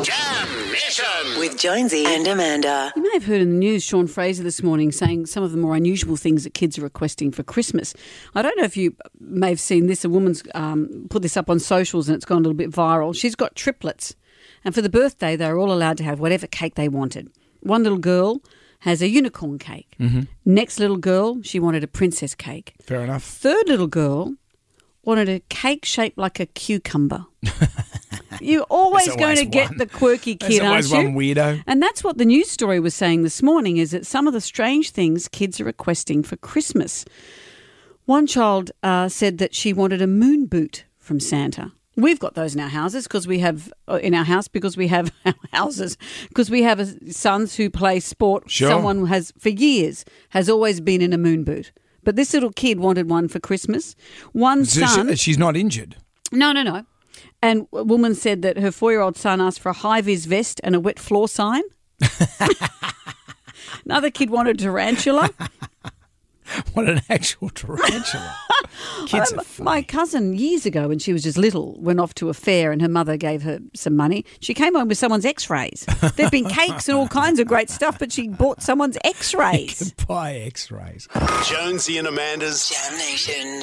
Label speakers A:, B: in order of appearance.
A: Jam Nation.
B: With Jonesy and Amanda.
C: You may have heard in the news Sean Fraser this morning saying some of the more unusual things that kids are requesting for Christmas. I don't know if you may have seen this. A woman's um, put this up on socials and it's gone a little bit viral. She's got triplets, and for the birthday, they're all allowed to have whatever cake they wanted. One little girl has a unicorn cake. Next little girl, she wanted a princess cake.
D: Fair enough.
C: Third little girl wanted a cake shaped like a cucumber. You're always,
D: There's
C: going
D: always
C: to get
D: one.
C: the quirky
D: There's
C: kid,
D: always
C: aren't you?
D: one weirdo.
C: And that's what the news story was saying this morning is that some of the strange things kids are requesting for Christmas. One child uh, said that she wanted a moon boot from Santa. We've got those in our houses because we have uh, in our house because we have our houses because we have uh, sons who play sport.
D: Sure.
C: Someone has for years has always been in a moon boot. But this little kid wanted one for Christmas. One
D: So
C: son,
D: she- she's not injured.
C: no, no, no. And a woman said that her four-year-old son asked for a high-vis vest and a wet floor sign. Another kid wanted a tarantula.
D: What an actual tarantula. Kids
C: Um. My cousin years ago, when she was just little, went off to a fair and her mother gave her some money. She came home with someone's X-rays. There'd been cakes and all kinds of great stuff, but she bought someone's X-rays.
D: Buy X-rays.
A: Jonesy and Amanda's
B: Jam Nation.